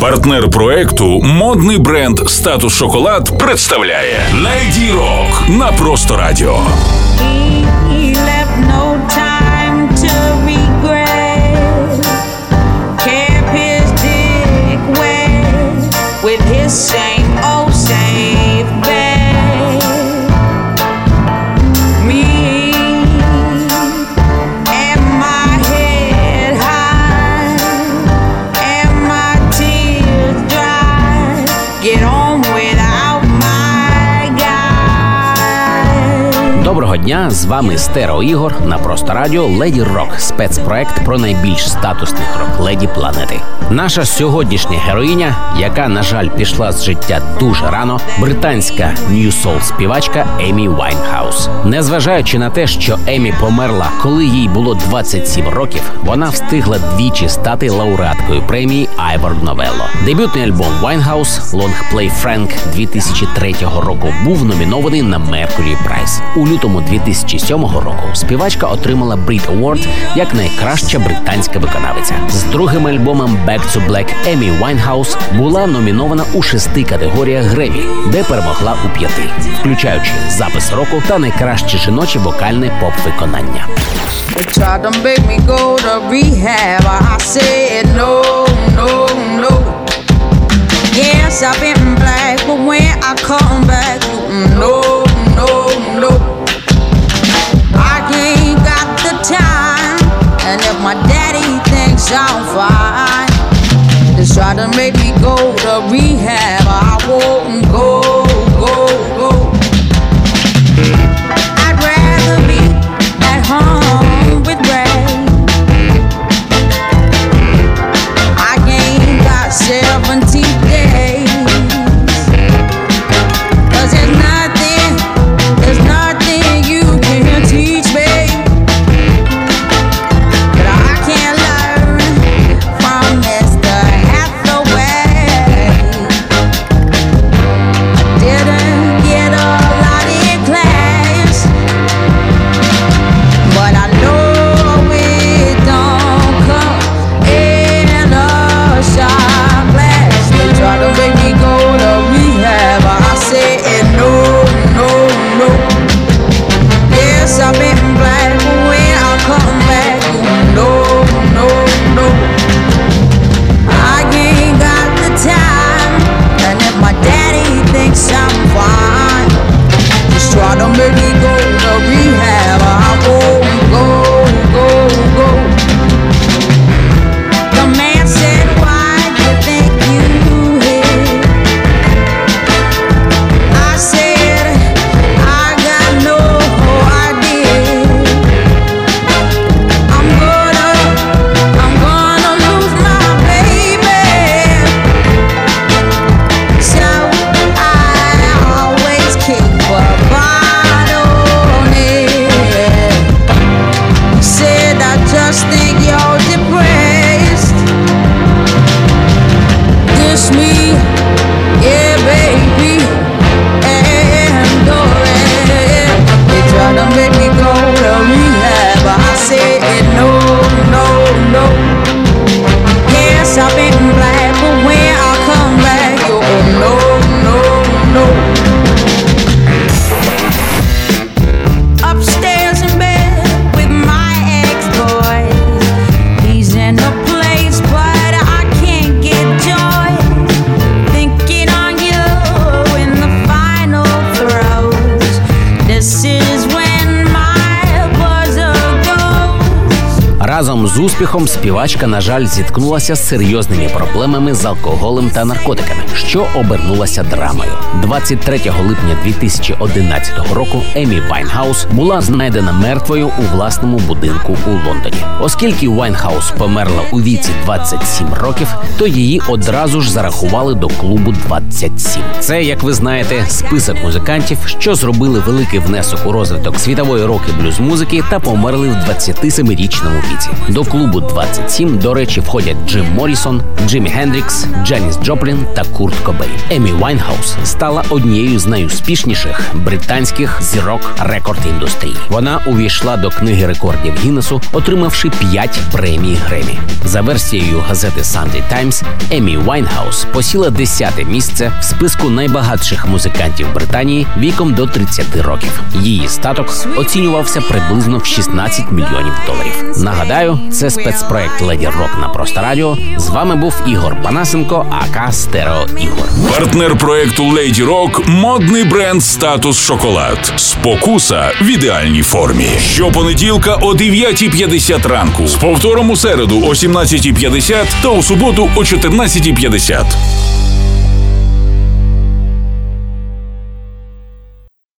Партнер проекту модний бренд Статус Шоколад представляє Леді Рок на просто радіо. Дня! З вами Стерео Ігор на просто радіо Леді Рок, спецпроект про найбільш статусних рок-леді планети. Наша сьогоднішня героїня, яка, на жаль, пішла з життя дуже рано, британська Soul співачка Емі Вайнхаус. Незважаючи на те, що Емі померла, коли їй було 27 років, вона встигла двічі стати лауреаткою премії Айвор Новелло. Дебютний альбом Long Play Frank 2003 року був номінований на Mercury Prize. У лютому 2007 року співачка отримала Brit Award як найкраща британська виконавиця. З другим альбомом Back to Black Емі Winehouse була номінована у шести категоріях Гремі, де перемогла у п'яти, включаючи запис року та найкраще жіноче вокальне no. Yes, I've been black, but when I come back, mm, no, try to make me go to rehab. I won't go, З успіхом співачка, на жаль, зіткнулася з серйозними проблемами з алкоголем та наркотиками, що обернулася драмою. 23 липня 2011 року Емі Вайнхаус була знайдена мертвою у власному будинку у Лондоні. Оскільки Вайнхаус померла у віці 27 років, то її одразу ж зарахували до клубу 27. Це, як ви знаєте, список музикантів, що зробили великий внесок у розвиток світової рок і блюз музики та померли в 27-річному віці. До клубу 27, до речі, входять Джим Морісон, Джиммі Гендрікс, Дженіс Джоплін та Курт Кобейн. Емі Вайнхаус стала однією з найуспішніших британських зірок рекорд індустрії. Вона увійшла до книги рекордів Гіннесу, отримавши 5 премій Гремі. За версією газети Sunday Times, Емі Вайнхаус посіла 10-те місце в списку найбагатших музикантів Британії віком до 30 років. Її статок оцінювався приблизно в 16 мільйонів доларів. Нагадаю, це спецпроект Леді Рок на просто радіо. З вами був Ігор Панасенко, aka Стерео Ігор. Партнер проекту Леді Рок модний бренд Статус Шоколад. Спокуса в ідеальній формі. Щопонеділка о 9.50 ранку. З повтором у середу о 17.50 та у суботу о 14.50.